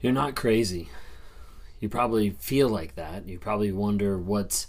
You're not crazy. You probably feel like that. You probably wonder what's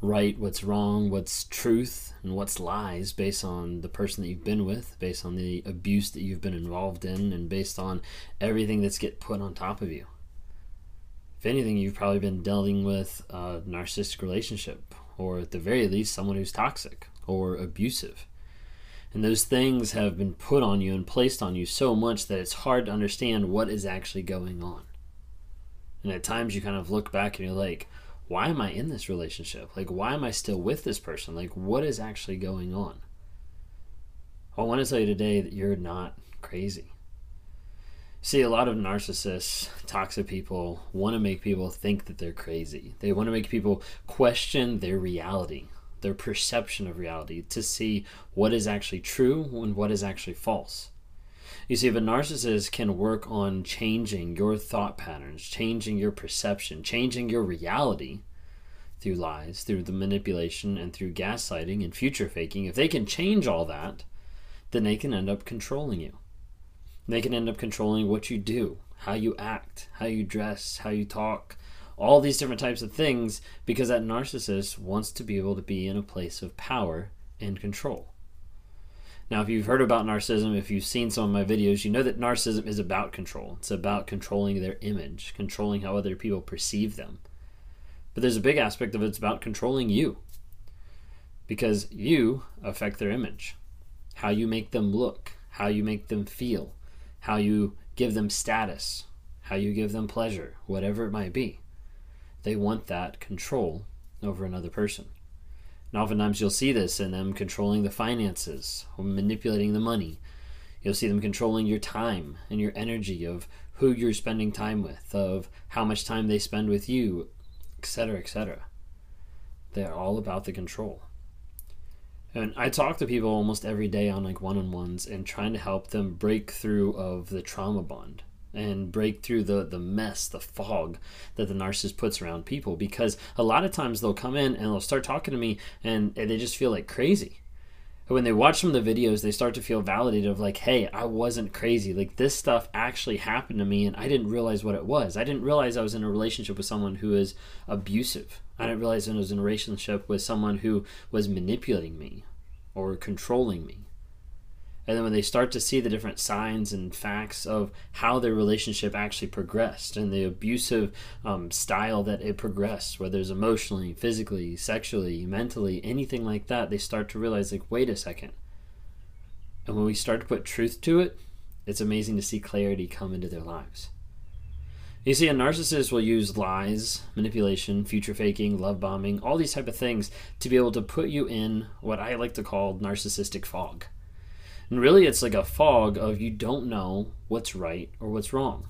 right, what's wrong, what's truth, and what's lies based on the person that you've been with, based on the abuse that you've been involved in, and based on everything that's get put on top of you. If anything, you've probably been dealing with a narcissistic relationship, or at the very least, someone who's toxic or abusive. And those things have been put on you and placed on you so much that it's hard to understand what is actually going on. And at times you kind of look back and you're like, why am I in this relationship? Like, why am I still with this person? Like, what is actually going on? I want to tell you today that you're not crazy. See, a lot of narcissists, toxic people, want to make people think that they're crazy. They want to make people question their reality their perception of reality to see what is actually true and what is actually false. You see, if a narcissist can work on changing your thought patterns, changing your perception, changing your reality through lies, through the manipulation, and through gaslighting and future faking, if they can change all that, then they can end up controlling you. They can end up controlling what you do, how you act, how you dress, how you talk, all these different types of things because that narcissist wants to be able to be in a place of power and control. Now, if you've heard about narcissism, if you've seen some of my videos, you know that narcissism is about control. It's about controlling their image, controlling how other people perceive them. But there's a big aspect of it, it's about controlling you. Because you affect their image. How you make them look, how you make them feel, how you give them status, how you give them pleasure, whatever it might be they want that control over another person. And oftentimes you'll see this in them controlling the finances or manipulating the money. You'll see them controlling your time and your energy of who you're spending time with, of how much time they spend with you, etc., etc. They're all about the control. And I talk to people almost every day on like one-on-ones and trying to help them break through of the trauma bond and break through the the mess, the fog that the narcissist puts around people. Because a lot of times they'll come in and they'll start talking to me, and, they just feel like crazy. when they watch some of the videos, they start to feel validated of like, hey, I wasn't crazy. Like this stuff actually happened to me, and I didn't realize what it was. I didn't realize I was in a relationship with someone who is abusive. I didn't realize I was in a relationship with someone who was manipulating me or controlling me. And then when they start to see the different signs and facts of how their relationship actually progressed and the abusive um, style that it progressed, whether it's emotionally, physically, sexually, mentally, anything like that, they start to realize, like, wait a second. And when we start to put truth to it, it's amazing to see clarity come into their lives. You see, a narcissist will use lies, manipulation, future faking, love bombing, all these type of things to be able to put you in what I like to call narcissistic fog and really, it's like a fog of you don't know what's right or what's wrong.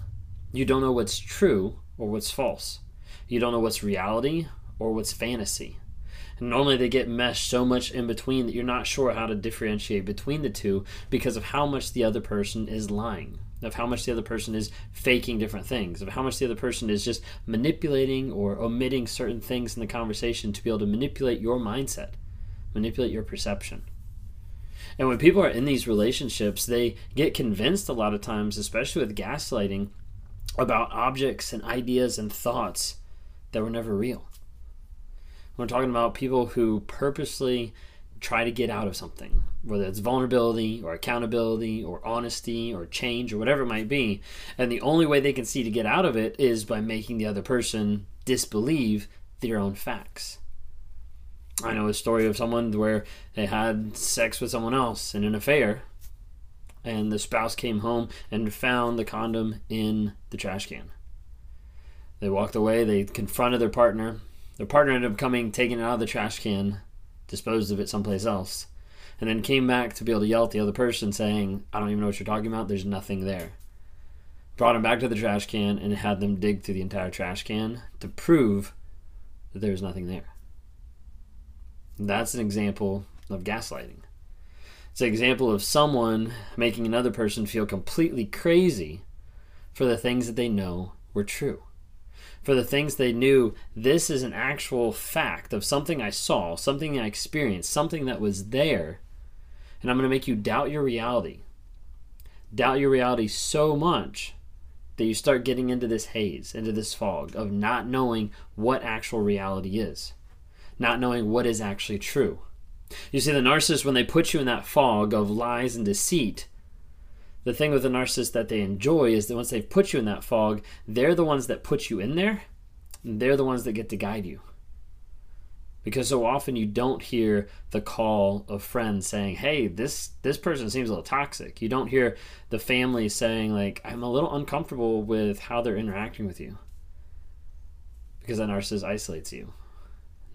You don't know what's true or what's false. You don't know what's reality or what's fantasy. And normally they get meshed so much in between that you're not sure how to differentiate between the two because of how much the other person is lying, of how much the other person is faking different things, of how much the other person is just manipulating or omitting certain things in the conversation to be able to manipulate your mindset, manipulate your perception. And when people are in these relationships, they get convinced a lot of times, especially with gaslighting, about objects and ideas and thoughts that were never real. We're talking about people who purposely try to get out of something, whether it's vulnerability or accountability or honesty or change or whatever it might be. And the only way they can see to get out of it is by making the other person disbelieve their own facts. I know a story of someone where they had sex with someone else in an affair, and the spouse came home and found the condom in the trash can. They walked away, they confronted their partner. Their partner ended up coming, taking it out of the trash can, disposed of it someplace else, and then came back to be able to yell at the other person, saying, I don't even know what you're talking about, there's nothing there. Brought him back to the trash can and had them dig through the entire trash can to prove that there was nothing there. That's an example of gaslighting. It's an example of someone making another person feel completely crazy for the things that they know were true, for the things they knew this is an actual fact of something I saw, something I experienced, something that was there. And I'm going to make you doubt your reality. Doubt your reality so much that you start getting into this haze, into this fog of not knowing what actual reality is, not knowing what is actually true. You see, the narcissist, when they put you in that fog of lies and deceit, the thing with the narcissist that they enjoy is that once they've put you in that fog, they're the ones that put you in there, and they're the ones that get to guide you. Because so often you don't hear the call of friends saying, "Hey, this this person seems a little toxic." You don't hear the family saying like, "I'm a little uncomfortable with how they're interacting with you." Because that narcissist isolates you.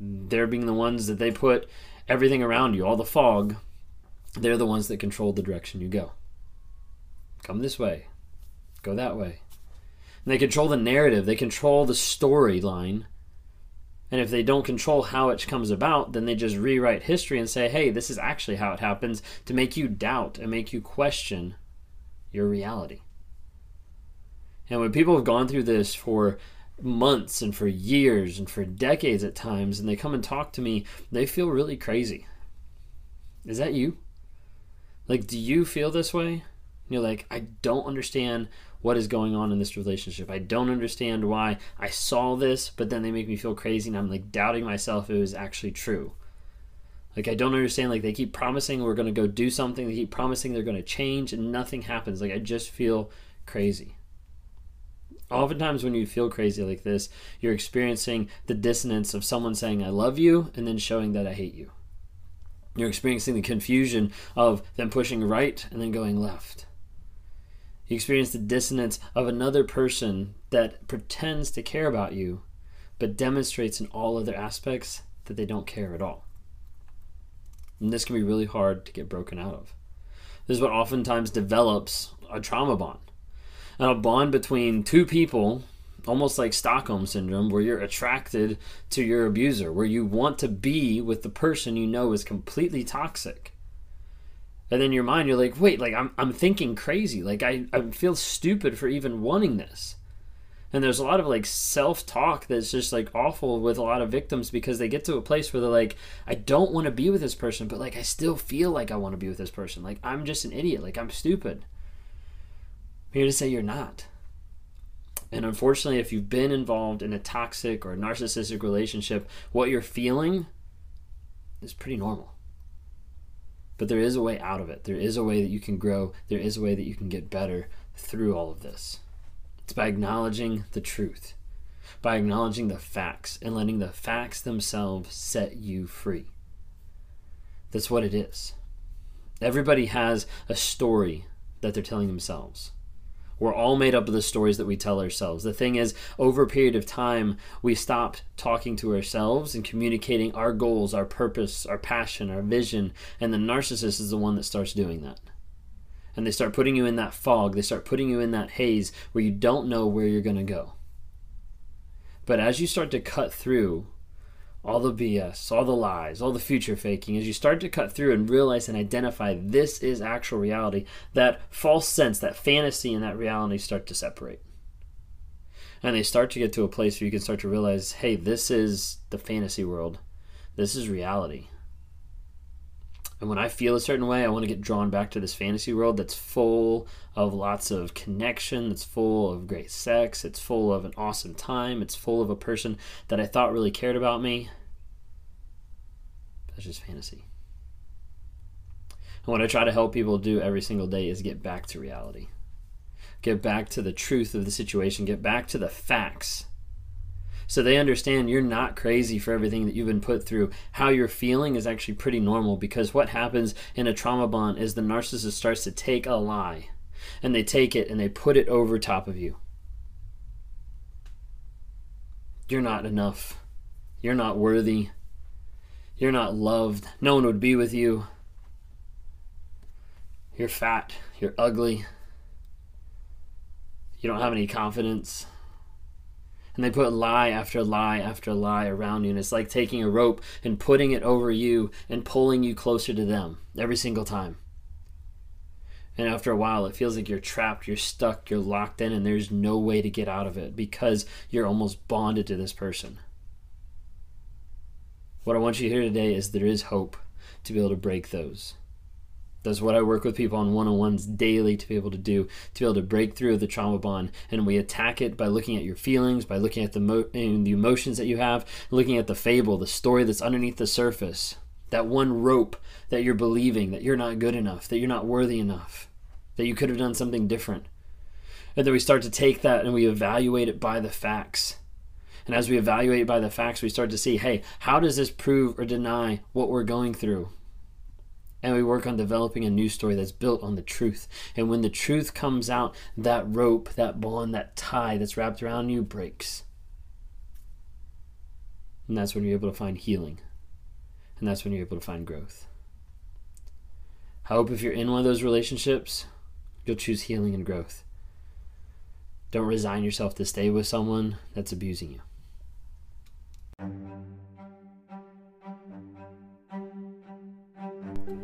they're being the ones that they put everything around you, all the fog, they're the ones that control the direction you go. Come this way, go that way. And they control the narrative, they control the storyline. And if they don't control how it comes about, then they just rewrite history and say, hey, this is actually how it happens to make you doubt and make you question your reality. And when people have gone through this for months and for years and for decades at times and they come and talk to me they feel really crazy. Is that you? Like do you feel this way? You're like i don't understand what is going on in this relationship. I don't understand why i saw this but then they make me feel crazy and i'm like doubting myself if it was actually true. Like i don't understand like they keep promising we're going to go do something they keep promising they're going to change and nothing happens. Like i just feel crazy Oftentimes, when you feel crazy like this, you're experiencing the dissonance of someone saying, I love you, and then showing that I hate you. You're experiencing the confusion of them pushing right and then going left. You experience the dissonance of another person that pretends to care about you, but demonstrates in all other aspects that they don't care at all. And this can be really hard to get broken out of. This is what oftentimes develops a trauma bond a bond between two people almost like Stockholm syndrome, where you're attracted to your abuser, where you want to be with the person you know is completely toxic. And then your mind, you're like, wait, like I'm, I'm thinking crazy. Like I, I feel stupid for even wanting this. And there's a lot of like self talk that's just like awful with a lot of victims because they get to a place where they're like, I don't want to be with this person, but like I still feel like I want to be with this person. Like I'm just an idiot. Like I'm stupid. I'm here to say you're not. And unfortunately, if you've been involved in a toxic or narcissistic relationship, what you're feeling is pretty normal. But there is a way out of it. There is a way that you can grow. There is a way that you can get better through all of this. It's by acknowledging the truth, by acknowledging the facts, and letting the facts themselves set you free. That's what it is. Everybody has a story that they're telling themselves. We're all made up of the stories that we tell ourselves. The thing is, over a period of time, we stop talking to ourselves and communicating our goals, our purpose, our passion, our vision, and the narcissist is the one that starts doing that. And they start putting you in that fog, they start putting you in that haze where you don't know where you're going to go. But as you start to cut through all the BS, all the lies, all the future faking, as you start to cut through and realize and identify this is actual reality, that false sense, that fantasy, and that reality start to separate. And they start to get to a place where you can start to realize hey, this is the fantasy world, this is reality. And when I feel a certain way, I want to get drawn back to this fantasy world that's full of lots of connection, that's full of great sex, it's full of an awesome time, it's full of a person that I thought really cared about me. That's just fantasy. And what I try to help people do every single day is get back to reality. Get back to the truth of the situation, get back to the facts so they understand you're not crazy for everything that you've been put through. How you're feeling is actually pretty normal because what happens in a trauma bond is the narcissist starts to take a lie and they take it and they put it over top of you. You're not enough. You're not worthy. You're not loved. No one would be with you. You're fat. You're ugly. You don't have any confidence and they put lie after lie after lie around you. And it's like taking a rope and putting it over you and pulling you closer to them every single time. And after a while it feels like you're trapped you're stuck you're locked in and there's no way to get out of it because you're almost bonded to this person. What i want you to hear today is there is hope to be able to break those that's what I work with people on one on ones daily to be able to do, to be able to break through the trauma bond. And we attack it by looking at your feelings, by looking at the, mo- the emotions that you have, looking at the fable, the story that's underneath the surface. That one rope that you're believing that you're not good enough, that you're not worthy enough, that you could have done something different. And then we start to take that and we evaluate it by the facts. And as we evaluate by the facts, we start to see hey, how does this prove or deny what we're going through? And we work on developing a new story that's built on the truth. And when the truth comes out, that rope, that bond, that tie that's wrapped around you breaks. And that's when you're able to find healing. And that's when you're able to find growth. I hope if you're in one of those relationships, you'll choose healing and growth. Don't resign yourself to stay with someone that's abusing you.